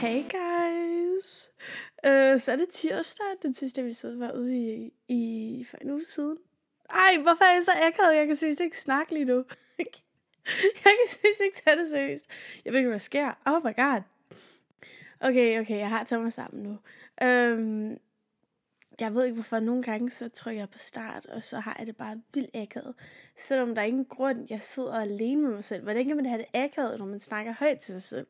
Hey guys! Uh, så er det tirsdag. Den sidste episode var ude i, i for en uge siden. Ej, hvorfor er jeg så akavet? Jeg kan synes ikke snakke lige nu. jeg kan synes ikke tage det seriøst. Jeg ved ikke, hvad der sker. Oh my god. Okay, okay, jeg har taget mig sammen nu. Um, jeg ved ikke, hvorfor nogle gange så trykker jeg på start, og så har jeg det bare vildt akavet. Selvom der er ingen grund, jeg sidder alene med mig selv. Hvordan kan man have det akavet, når man snakker højt til sig selv?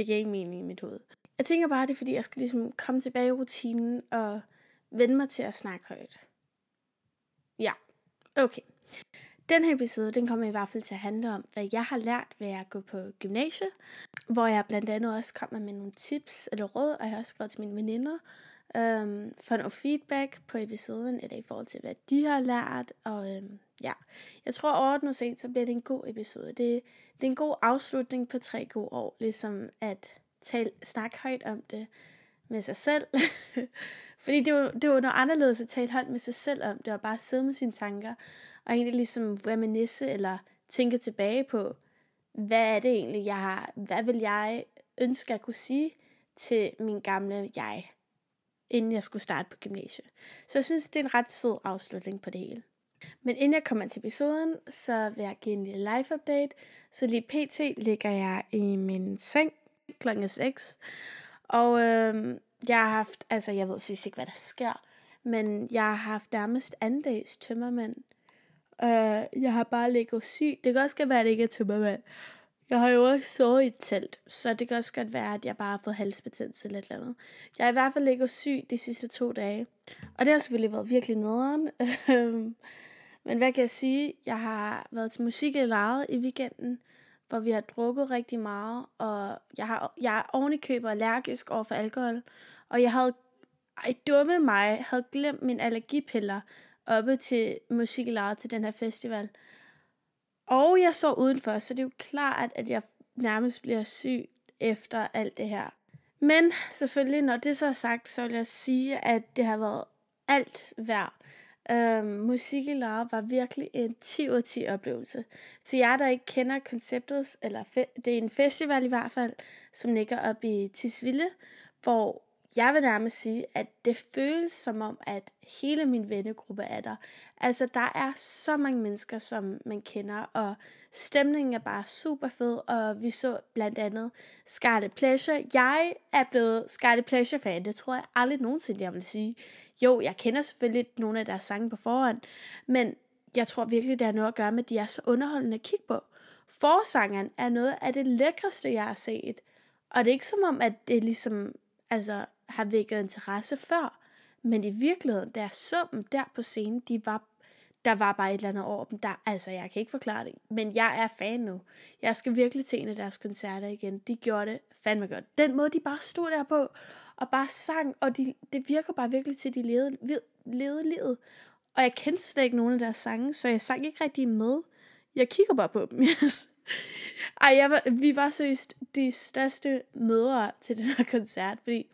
Det giver ikke mening i mit hoved. Jeg tænker bare, det er fordi, jeg skal ligesom komme tilbage i rutinen og vende mig til at snakke højt. Ja, okay. Den her episode, den kommer i hvert fald til at handle om, hvad jeg har lært ved at gå på gymnasiet, hvor jeg blandt andet også kommer med nogle tips eller råd, og jeg har også skrevet til mine veninder, øhm, for noget feedback på episoden, eller i forhold til, hvad de har lært, og øhm, ja, jeg tror overordnet set, så bliver det en god episode. Det, det er en god afslutning på tre gode år, ligesom at tale, snakke højt om det med sig selv. Fordi det var, det var noget anderledes at tale højt med sig selv om det, var bare sidde med sine tanker, og egentlig ligesom reminisce eller tænke tilbage på, hvad er det egentlig, jeg har, hvad vil jeg ønske at kunne sige til min gamle jeg, inden jeg skulle starte på gymnasiet. Så jeg synes, det er en ret sød afslutning på det hele. Men inden jeg kommer til episoden, så vil jeg give en lille live update. Så lige pt. ligger jeg i min seng klokken 6. Og øh, jeg har haft, altså jeg ved sidst ikke, hvad der sker, men jeg har haft nærmest anden dags tømmermænd. Øh, jeg har bare ligget syg. Det kan også være, at det ikke er tømmermænd. Jeg har jo også sovet i et telt, så det kan også godt være, at jeg bare har fået halsbetændelse eller et eller andet. Jeg er i hvert fald ikke syg de sidste to dage. Og det har selvfølgelig været virkelig nederen. Men hvad kan jeg sige? Jeg har været til musik i lejet i weekenden, hvor vi har drukket rigtig meget, og jeg, har, jeg er ovenikøber køber allergisk over for alkohol, og jeg havde, ej dumme mig, havde glemt mine allergipiller oppe til musik i lejet til den her festival. Og jeg så udenfor, så det er jo klart, at jeg nærmest bliver syg efter alt det her. Men selvfølgelig, når det så er sagt, så vil jeg sige, at det har været alt værd. Øhm, musik i Lara var virkelig en 10 ud 10 oplevelse. Til jer, der ikke kender konceptet, eller fe- det er en festival i hvert fald, som ligger op i Tisvilde, hvor jeg vil nærmest sige, at det føles som om, at hele min vennegruppe er der. Altså, der er så mange mennesker, som man kender, og stemningen er bare super fed, og vi så blandt andet Scarlet Pleasure. Jeg er blevet Scarlet Pleasure-fan, det tror jeg aldrig nogensinde, jeg vil sige. Jo, jeg kender selvfølgelig nogle af deres sange på forhånd, men jeg tror virkelig, det har noget at gøre med, at de er så underholdende at kigge på. Forsangeren er noget af det lækreste, jeg har set. Og det er ikke som om, at det ligesom altså, har vækket interesse før. Men i virkeligheden, der så dem der på scenen, de var, der var bare et eller andet over dem. Der, altså, jeg kan ikke forklare det, men jeg er fan nu. Jeg skal virkelig til en af deres koncerter igen. De gjorde det fandme godt. Den måde, de bare stod der på, og bare sang, og de, det virker bare virkelig til, at de levede, levede livet. Og jeg kendte slet ikke nogen af deres sange, så jeg sang ikke rigtig med. Jeg kigger bare på dem. Yes. Ej, jeg var, vi var seriøst de største mødre til den her koncert, fordi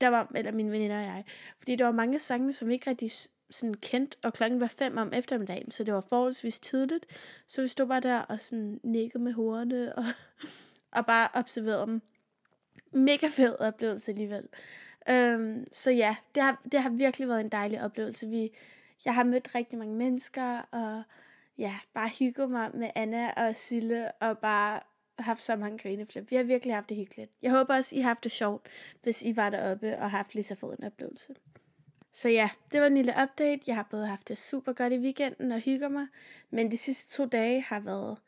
der var, eller mine veninder og jeg, fordi der var mange sange, som vi ikke rigtig sådan kendt, og klokken var fem om eftermiddagen, så det var forholdsvis tidligt, så vi stod bare der og sådan nikkede med hovederne, og, og bare observerede dem. Mega fed oplevelse alligevel. Øhm, så ja, det har, det har virkelig været en dejlig oplevelse. Vi, jeg har mødt rigtig mange mennesker, og ja, bare hygget mig med Anna og Sille, og bare haft så mange grineflip. Vi har virkelig haft det hyggeligt. Jeg håber også, I har haft det sjovt, hvis I var deroppe og har haft lige så fed en oplevelse. Så ja, det var en lille update. Jeg har både haft det super godt i weekenden og hygger mig, men de sidste to dage har været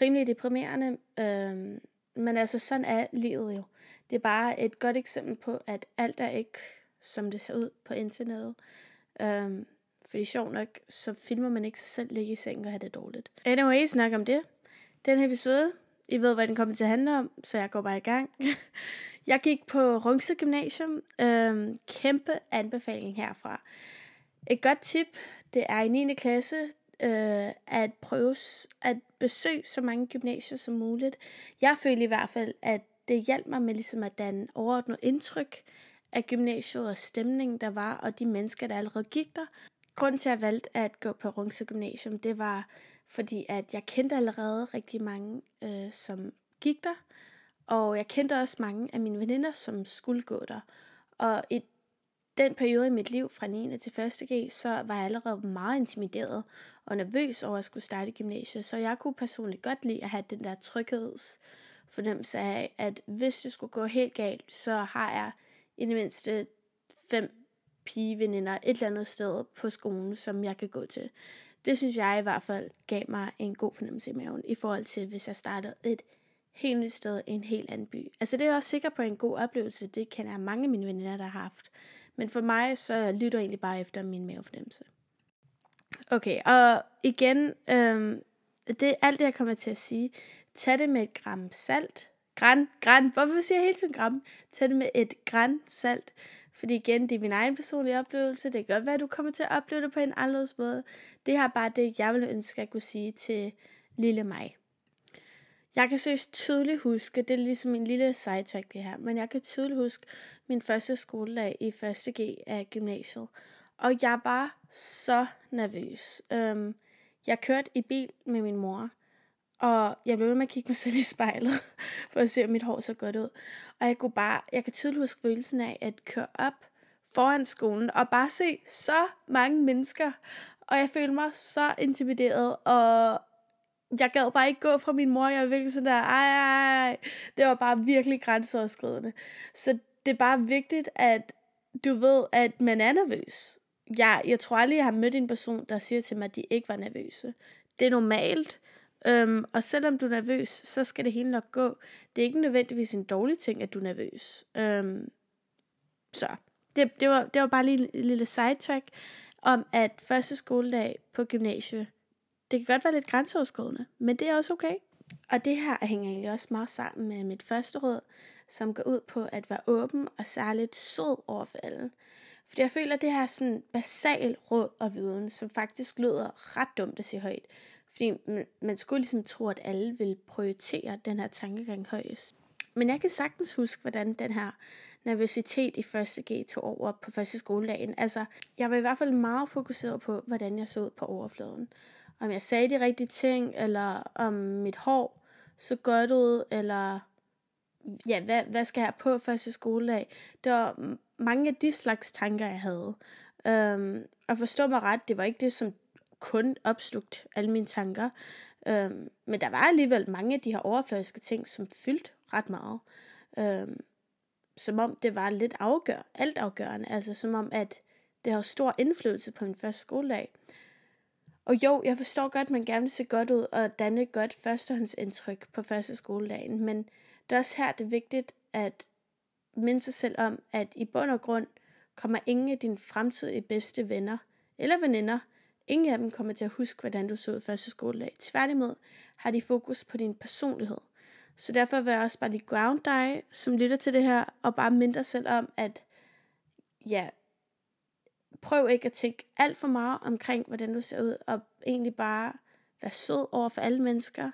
rimelig deprimerende. Øhm, men altså, sådan er livet jo. Det er bare et godt eksempel på, at alt er ikke, som det ser ud på internettet. Øhm, fordi sjov nok, så filmer man ikke sig selv ligge i sengen og have det dårligt. Anyway, snak om det. Den her episode i ved, hvad den kommer til at handle om, så jeg går bare i gang. jeg gik på Rungse Gymnasium. Øhm, kæmpe anbefaling herfra. Et godt tip, det er i 9. klasse øh, at prøve at besøge så mange gymnasier som muligt. Jeg føler i hvert fald, at det hjalp mig med ligesom at danne overordnet indtryk af gymnasiet og stemningen, der var, og de mennesker, der allerede gik der. Grunden til, at jeg valgte at gå på Rungse Gymnasium, det var fordi at jeg kendte allerede rigtig mange, øh, som gik der, Og jeg kendte også mange af mine veninder, som skulle gå der. Og i den periode i mit liv fra 9. til 1. G, så var jeg allerede meget intimideret og nervøs over at skulle starte gymnasiet. Så jeg kunne personligt godt lide at have den der tryghedsfornemmelse af, at hvis det skulle gå helt galt, så har jeg i det mindste fem pigeveninder et eller andet sted på skolen, som jeg kan gå til. Det synes jeg i hvert fald gav mig en god fornemmelse i maven, i forhold til hvis jeg startede et helt nyt sted i en helt anden by. Altså det er jeg også sikker på en god oplevelse, det kender jeg mange af mine veninder, der har haft. Men for mig, så lytter jeg egentlig bare efter min mavefornemmelse. Okay, og igen, øhm, det er alt det, jeg kommer til at sige. Tag det med et gram salt. Gran, gran, hvorfor siger jeg hele tiden gram? Tag det med et gran salt. Fordi igen, det er min egen personlige oplevelse. Det kan godt være, at du kommer til at opleve det på en anderledes måde. Det her er bare det, jeg ville ønske at kunne sige til lille mig. Jeg kan seriøst tydeligt huske, det er ligesom en lille sidetrack det her, men jeg kan tydeligt huske min første skoledag i 1.G af gymnasiet. Og jeg var så nervøs. Um, jeg kørte i bil med min mor, og jeg blev ved med at kigge mig selv i spejlet, for at se, om mit hår så godt ud. Og jeg kunne bare, jeg kan tydeligt huske følelsen af at køre op foran skolen, og bare se så mange mennesker. Og jeg følte mig så intimideret, og jeg gad bare ikke gå fra min mor. Jeg var virkelig sådan der, ej, ej. Det var bare virkelig grænseoverskridende. Så det er bare vigtigt, at du ved, at man er nervøs. Jeg, jeg tror aldrig, jeg har mødt en person, der siger til mig, at de ikke var nervøse. Det er normalt. Øhm, og selvom du er nervøs, så skal det hele nok gå. Det er ikke nødvendigvis en dårlig ting, at du er nervøs. Øhm, så det, det, var, det var bare lige en lille sidetrack om, at første skoledag på gymnasiet, det kan godt være lidt grænseoverskridende, men det er også okay. Og det her hænger egentlig også meget sammen med mit første råd, som går ud på at være åben og særligt sød over for alle. Fordi jeg føler, at det her er sådan basal råd og viden, som faktisk lyder ret dumt at sige højt. Fordi man skulle ligesom tro, at alle vil prioritere den her tankegang højest. Men jeg kan sagtens huske, hvordan den her nervøsitet i første G tog over på første skoledagen. Altså, jeg var i hvert fald meget fokuseret på, hvordan jeg så ud på overfladen. Om jeg sagde de rigtige ting, eller om mit hår så godt ud, eller ja, hvad, hvad skal jeg have på første skoledag? Det var mange af de slags tanker, jeg havde. Øhm, um, og forstå mig ret, det var ikke det, som kun opslugt alle mine tanker. Øhm, men der var alligevel mange af de her overfladiske ting, som fyldte ret meget. Øhm, som om det var lidt afgør, alt afgørende. Altså som om, at det har stor indflydelse på min første skoledag. Og jo, jeg forstår godt, at man gerne vil se godt ud og danne et godt førstehåndsindtryk på første skoledagen, men det er også her, det er vigtigt at minde sig selv om, at i bund og grund kommer ingen af dine fremtidige bedste venner eller veninder, ingen af dem kommer til at huske, hvordan du så ud første skoledag. Tværtimod har de fokus på din personlighed. Så derfor vil jeg også bare lige ground dig, som lytter til det her, og bare minde dig selv om, at ja, prøv ikke at tænke alt for meget omkring, hvordan du ser ud, og egentlig bare være sød over for alle mennesker,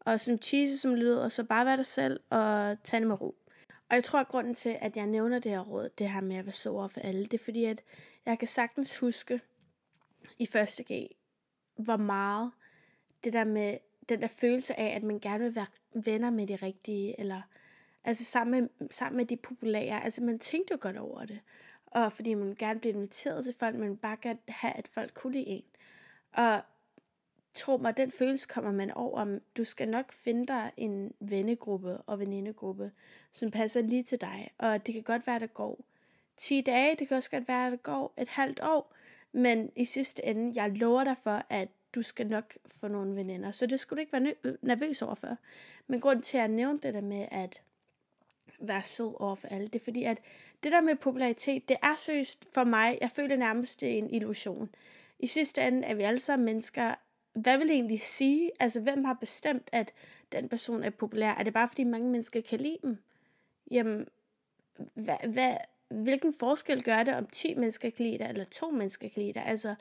og som cheesy som lyder, så bare være dig selv og tage det med ro. Og jeg tror, at grunden til, at jeg nævner det her råd, det her med at være sød over for alle, det er fordi, at jeg kan sagtens huske i første G, hvor meget det der med den der følelse af, at man gerne vil være venner med de rigtige, eller altså sammen med, sammen med de populære. Altså man tænkte jo godt over det. Og fordi man gerne blev inviteret til folk, men bare gerne have, at folk kunne lide en. Og tro mig, den følelse kommer man over. Du skal nok finde dig en vennegruppe og venindegruppe, som passer lige til dig. Og det kan godt være, at det går 10 dage, det kan også godt være, at det går et halvt år. Men i sidste ende, jeg lover dig for, at du skal nok få nogle veninder. Så det skulle du ikke være øh, nervøs overfor. Men grunden til at nævne det der med at være sød over for alle, det er fordi, at det der med popularitet, det er seriøst for mig, jeg føler nærmest, det er en illusion. I sidste ende er vi alle sammen mennesker. Hvad vil det egentlig sige? Altså, hvem har bestemt, at den person er populær? Er det bare, fordi mange mennesker kan lide dem? Jamen, hvad, hvad, hvilken forskel gør det, om 10 mennesker kan lide dig, eller to mennesker kan lide dig? Altså,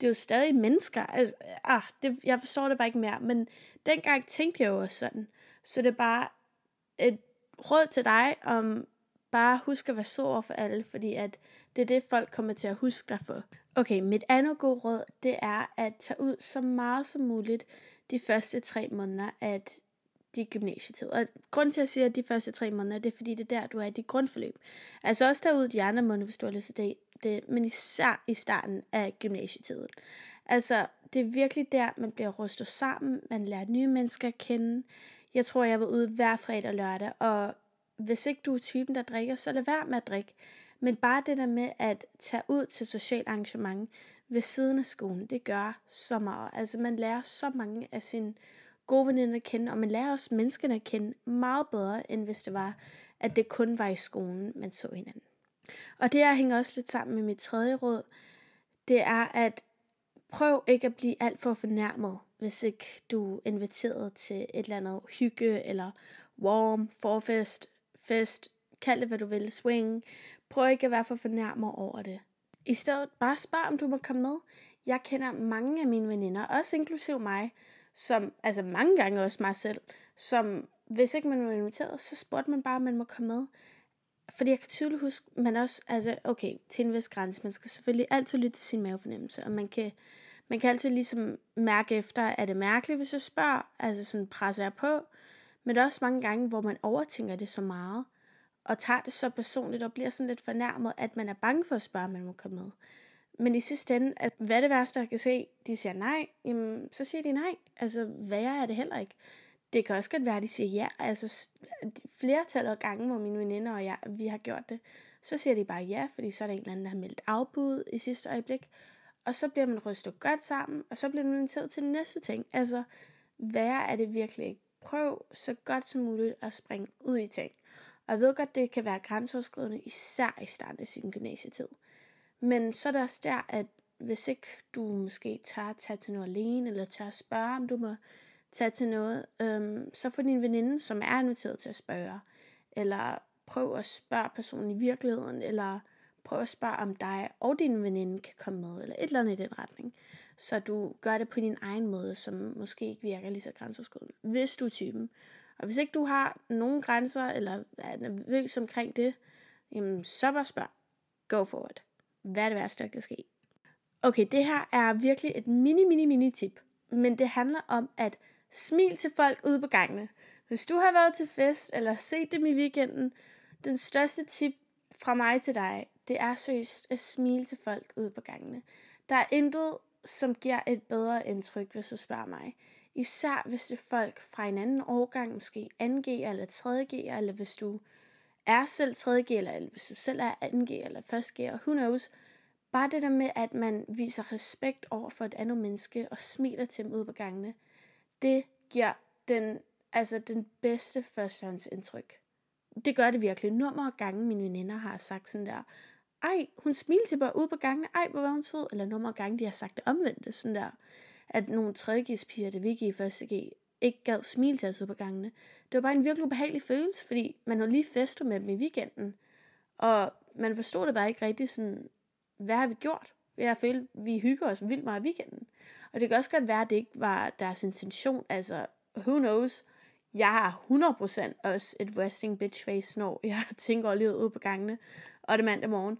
det er jo stadig mennesker. Altså, ah, det, jeg forstår det bare ikke mere. Men dengang tænkte jeg jo også sådan. Så det er bare et råd til dig om bare husk at være så over for alle, fordi at det er det, folk kommer til at huske dig for. Okay, mit andet gode råd, det er at tage ud så meget som muligt de første tre måneder, at de gymnasietid. Og grund til at sige, at de første tre måneder, det er fordi, det er der, du er i dit grundforløb. Altså også derude de andre måneder, hvis du har lyst til det, det, men især i starten af gymnasietiden. Altså, det er virkelig der, man bliver rustet sammen, man lærer nye mennesker at kende. Jeg tror, jeg var ude hver fredag og lørdag, og hvis ikke du er typen, der drikker, så lad være med at drikke. Men bare det der med at tage ud til socialt arrangement ved siden af skolen, det gør så meget. Altså man lærer så mange af sine gode veninder at kende, og man lærer også menneskene at kende meget bedre, end hvis det var, at det kun var i skolen, man så hinanden. Og det her hænger også lidt sammen med mit tredje råd. Det er, at prøv ikke at blive alt for fornærmet, hvis ikke du er inviteret til et eller andet hygge, eller warm, forfest, fest, kald det hvad du vil, swing. Prøv ikke at være for fornærmet over det. I stedet bare spørg, om du må komme med. Jeg kender mange af mine veninder, også inklusiv mig, som, altså mange gange også mig selv, som hvis ikke man var inviteret, så spurgte man bare, om man må komme med. Fordi jeg kan tydeligt huske, man også, altså okay, til en vis grænse, man skal selvfølgelig altid lytte til sin mavefornemmelse, og man kan, man kan altid ligesom mærke efter, er det mærkeligt, hvis jeg spørger, altså sådan presser jeg på, men der er også mange gange, hvor man overtænker det så meget, og tager det så personligt, og bliver sådan lidt fornærmet, at man er bange for at spørge, om man må komme med. Men i sidste ende, at hvad er det værste, jeg kan se? De siger nej, jamen, så siger de nej. Altså, værre er det heller ikke. Det kan også godt være, at de siger ja. Altså, flertal af gange, hvor mine veninder og jeg, vi har gjort det, så siger de bare ja, fordi så er der en eller anden, der har meldt afbud i sidste øjeblik. Og så bliver man rystet godt sammen, og så bliver man inviteret til næste ting. Altså, værre er det virkelig ikke. Prøv så godt som muligt at springe ud i ting. Og jeg ved godt, det kan være grænseoverskridende, især i starten af sin gymnasietid. Men så er det også der, at hvis ikke du måske tør at tage til noget alene, eller tør at spørge, om du må tage til noget, øhm, så få din veninde, som er inviteret til at spørge, eller prøv at spørge personen i virkeligheden, eller prøv at spørge, om dig og din veninde kan komme med, eller et eller andet i den retning. Så du gør det på din egen måde, som måske ikke virker lige så grænseoverskridende, hvis du er typen. Og hvis ikke du har nogen grænser, eller er nervøs omkring det, jamen så bare spørg. Go for it. Hvad er det værste, der kan ske? Okay, det her er virkelig et mini, mini, mini tip. Men det handler om at smil til folk ude på gangene. Hvis du har været til fest, eller set dem i weekenden, den største tip fra mig til dig, det er seriøst at smile til folk ude på gangene. Der er intet, som giver et bedre indtryk, hvis du spørger mig. Især hvis det er folk fra en anden årgang, måske 2G eller 3G, eller hvis du er selv 3G, eller hvis du selv er 2G eller 1G, og who knows. Bare det der med, at man viser respekt over for et andet menneske, og smiler til dem ude på gangene, det giver den, altså den bedste førstehåndsindtryk. Det gør det virkelig. Nummer og gange mine veninder har sagt sådan der, ej, hun smilte til mig ude på gangene, ej, hvor var hun sød. Eller nummer og gange, de har sagt det omvendte, sådan der at nogle 3G's-piger, det vi gik i 1. G, ikke gad smile til os på gangene. Det var bare en virkelig ubehagelig følelse, fordi man havde lige festet med dem i weekenden. Og man forstod det bare ikke rigtig sådan, hvad har vi gjort? Jeg følte, vi hygger os vildt meget i weekenden. Og det kan også godt være, at det ikke var deres intention. Altså, who knows? Jeg har 100% også et resting bitch face, når jeg tænker livet ud på gangene, og det mandag morgen.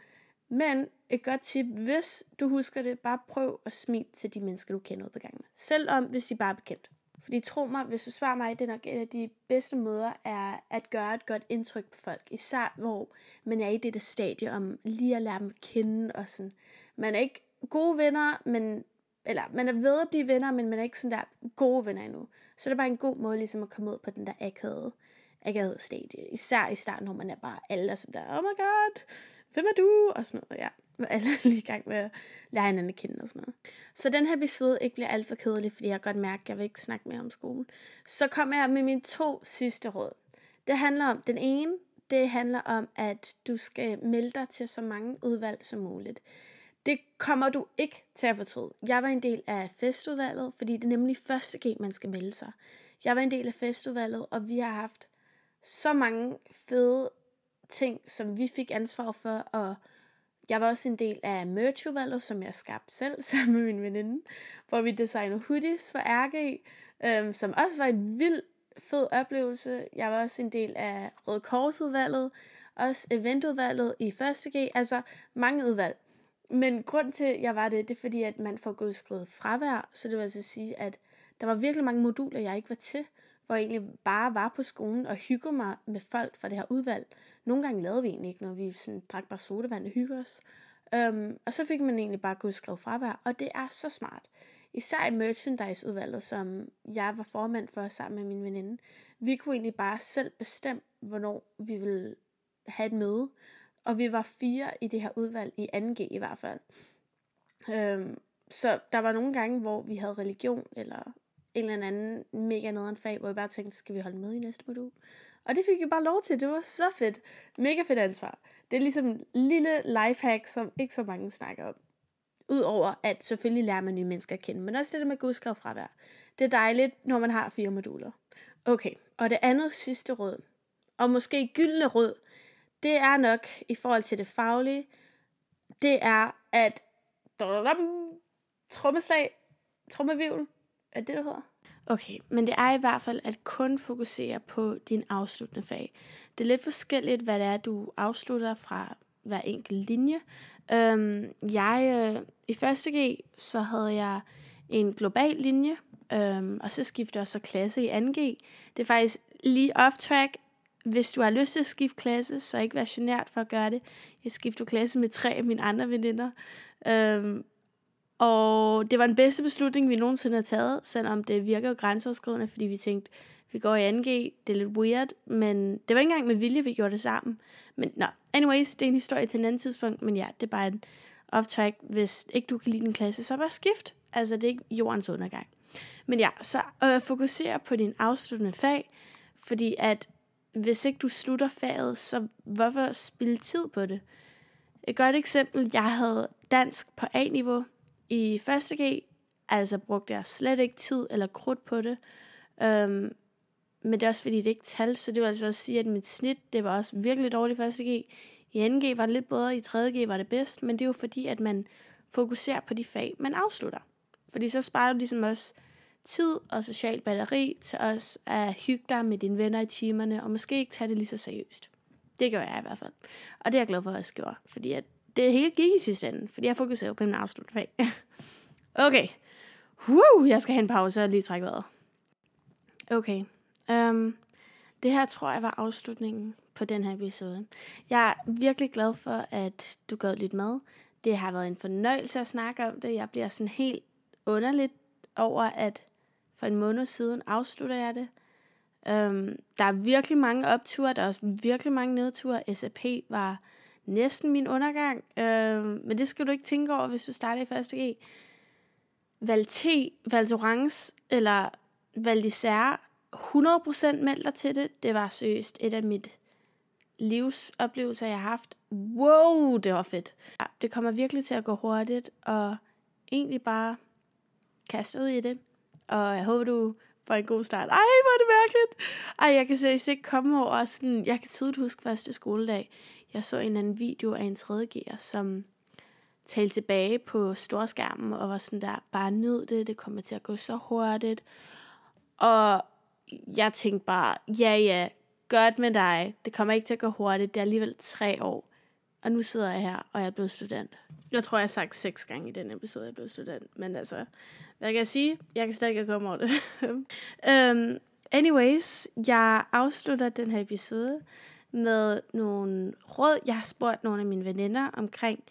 Men et godt tip, hvis du husker det, bare prøv at smile til de mennesker, du kender ud på gangene. Selvom hvis de bare er bekendt. Fordi tro mig, hvis du svarer mig, det er nok en af de bedste måder er at gøre et godt indtryk på folk. Især hvor man er i det der stadie om lige at lære dem at kende og sådan. Man er ikke gode venner, men eller man er ved at blive venner, men man er ikke sådan der gode venner endnu. Så det er bare en god måde ligesom at komme ud på den der akavede, akavede stadie. Især i starten, hvor man er bare alle er sådan der, oh my god, hvem er du? Og sådan noget, ja. Hvor alle er lige i gang med at lære hinanden at kende og sådan noget. Så den her episode ikke bliver alt for kedelig, fordi jeg godt mærker, at jeg vil ikke snakke mere om skolen. Så kommer jeg med mine to sidste råd. Det handler om, den ene, det handler om, at du skal melde dig til så mange udvalg som muligt. Det kommer du ikke til at fortryde. Jeg var en del af festudvalget, fordi det er nemlig første G, man skal melde sig. Jeg var en del af festudvalget, og vi har haft så mange fede ting, som vi fik ansvar for, og jeg var også en del af merchudvalget, som jeg skabte selv sammen med min veninde, hvor vi designede hoodies for RG, øhm, som også var en vild fed oplevelse. Jeg var også en del af Røde Korsudvalget, også eventudvalget i 1.G, altså mange udvalg. Men grund til, at jeg var det, det er fordi, at man får gået skrevet fravær, så det vil altså sige, at der var virkelig mange moduler, jeg ikke var til, hvor jeg egentlig bare var på skolen og hyggede mig med folk fra det her udvalg. Nogle gange lavede vi egentlig ikke noget, vi sådan, drak bare sodavand og hyggede os. Um, og så fik man egentlig bare kunne skrive fravær, og det er så smart. Især i merchandise-udvalget, som jeg var formand for sammen med min veninde. Vi kunne egentlig bare selv bestemme, hvornår vi ville have et møde. Og vi var fire i det her udvalg, i 2G i hvert fald. Um, så der var nogle gange, hvor vi havde religion, eller en eller anden mega nederen fag, hvor vi bare tænkte, skal vi holde med i næste modul? Og det fik jeg bare lov til. Det var så fedt. Mega fedt ansvar. Det er ligesom en lille lifehack, som ikke så mange snakker om. Udover at selvfølgelig lærer man nye mennesker at kende, men også det der med godskrevet fravær. Det er dejligt, når man har fire moduler. Okay, og det andet sidste råd, og måske gyldne råd, det er nok i forhold til det faglige, det er at trommeslag, trommevivl, er det, det hedder? Okay, men det er i hvert fald at kun fokusere på din afsluttende fag. Det er lidt forskelligt, hvad det er, du afslutter fra hver enkelt linje. Øhm, jeg, øh, I første G, så havde jeg en global linje, øhm, og så skifter jeg så klasse i 2G. Det er faktisk lige off-track. Hvis du har lyst til at skifte klasse, så ikke vær genert for at gøre det. Jeg skifter klasse med tre af mine andre veninder. Øhm, og det var den bedste beslutning, vi nogensinde har taget, selvom det virker jo grænseoverskridende, fordi vi tænkte, vi går i 2G, det er lidt weird, men det var ikke engang med vilje, vi gjorde det sammen. Men nå, no. anyways, det er en historie til en anden tidspunkt, men ja, det er bare en off-track. Hvis ikke du kan lide din klasse, så bare skift. Altså, det er ikke jordens undergang. Men ja, så øh, fokuser på din afsluttende fag, fordi at hvis ikke du slutter faget, så hvorfor spille tid på det? Et godt eksempel, jeg havde dansk på A-niveau, i første G, altså brugte jeg slet ikke tid eller krudt på det. Um, men det er også fordi, det ikke tal, så det vil altså også sige, at mit snit, det var også virkelig dårligt i første G. I 2G var det lidt bedre, i 3G var det bedst, men det er jo fordi, at man fokuserer på de fag, man afslutter. Fordi så sparer du ligesom også tid og social batteri til os at hygge dig med dine venner i timerne, og måske ikke tage det lige så seriøst. Det gør jeg i hvert fald. Og det er jeg glad for, at jeg gjorde, fordi at det hele gik i sidste ende, fordi jeg fokuserede på min afslutning. okay. Woo, jeg skal have en pause og lige trække vejret. Okay. Um, det her tror jeg var afslutningen på den her episode. Jeg er virkelig glad for, at du gad lidt med. Det har været en fornøjelse at snakke om det. Jeg bliver sådan helt underligt over, at for en måned siden afslutter jeg det. Um, der er virkelig mange opture, der er også virkelig mange nedture. SAP var næsten min undergang. Øh, men det skal du ikke tænke over, hvis du starter i første G. Valté, T, Val eller Valdisère, 100% meld dig til det. Det var seriøst et af mit livsoplevelser, jeg har haft. Wow, det var fedt. Ja, det kommer virkelig til at gå hurtigt, og egentlig bare kaste ud i det. Og jeg håber, du får en god start. Ej, hvor er det mærkeligt. Ej, jeg kan seriøst ikke komme over sådan, jeg kan tydeligt huske første skoledag. Jeg så en anden video af en 3.G'er, som talte tilbage på storskærmen og var sådan der, bare nyd det, det kommer til at gå så hurtigt. Og jeg tænkte bare, ja ja, godt med dig, det kommer ikke til at gå hurtigt, det er alligevel tre år. Og nu sidder jeg her, og jeg er blevet student. Jeg tror, jeg har sagt seks gange i den episode, jeg er blevet student. Men altså, hvad kan jeg sige? Jeg kan stadig ikke komme over det. um, anyways, jeg afslutter den her episode med nogle råd. Jeg har spurgt nogle af mine veninder omkring,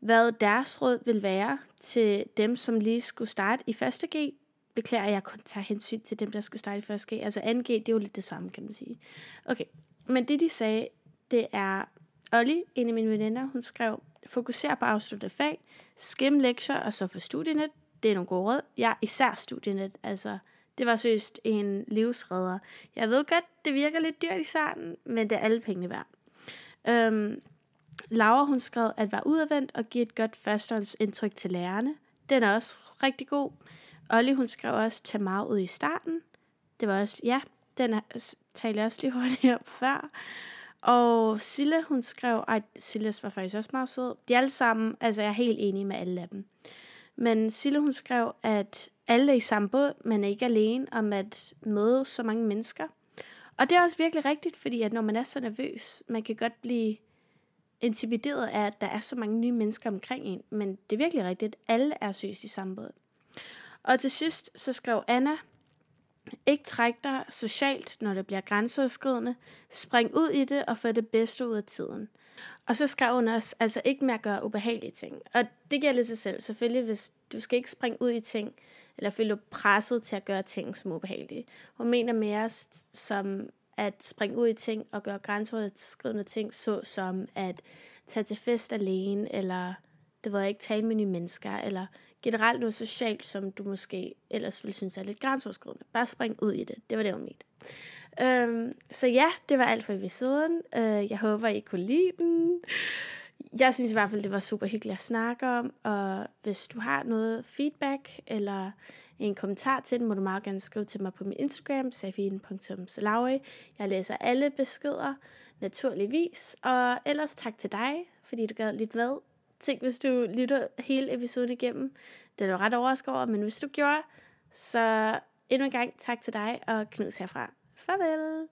hvad deres råd vil være til dem, som lige skulle starte i første G. Beklager, at jeg kun tager hensyn til dem, der skal starte i første G. Altså 2G, det er jo lidt det samme, kan man sige. Okay, men det de sagde, det er Olli, en af mine veninder, hun skrev, fokuser på afsluttet fag, skim lektier og så få studienet. Det er nogle gode råd. Ja, især studienet. Altså, det var søst en livsredder. Jeg ved godt, det virker lidt dyrt i starten, men det er alle pengene værd. Øhm, Laura, hun skrev at være udadvendt og give et godt førstehåndsindtryk til lærerne. Den er også rigtig god. Olli, hun skrev også, tag meget ud i starten. Det var også, ja, den talte jeg også lige hurtigt op før. Og Sille, hun skrev, ej, Silles var faktisk også meget sød. De alle sammen, altså jeg er helt enig med alle af dem. Men Sille, hun skrev, at alle er i samme båd, men er ikke alene om at møde så mange mennesker. Og det er også virkelig rigtigt, fordi at når man er så nervøs, man kan godt blive intimideret af, at der er så mange nye mennesker omkring en. Men det er virkelig rigtigt, alle er søs i samme båd. Og til sidst, så skrev Anna, ikke træk dig socialt, når det bliver grænseoverskridende. Spring ud i det og få det bedste ud af tiden. Og så skrev hun også, altså ikke med at gøre ubehagelige ting. Og det giver lidt sig selv. Selvfølgelig, hvis du skal ikke springe ud i ting, eller føle dig presset til at gøre ting som ubehagelige. Hun mener mere som at springe ud i ting og gøre grænseoverskridende ting, så som at tage til fest alene, eller det var ikke tale med nye mennesker, eller generelt noget socialt, som du måske ellers ville synes er lidt grænseoverskridende. Bare spring ud i det. Det var det, jeg mente. Øhm, så ja, det var alt for episoden. Øh, jeg håber, I kunne lide den. Jeg synes i hvert fald, det var super hyggeligt at snakke om, og hvis du har noget feedback eller en kommentar til den, må du meget gerne skrive til mig på min Instagram, safien.salawi. Jeg læser alle beskeder, naturligvis. Og ellers tak til dig, fordi du gad lidt med. Tænk, hvis du lytter hele episoden igennem. Det er du ret overrasket over, men hvis du gjorde, så endnu en gang tak til dig, og knus herfra. Farvel!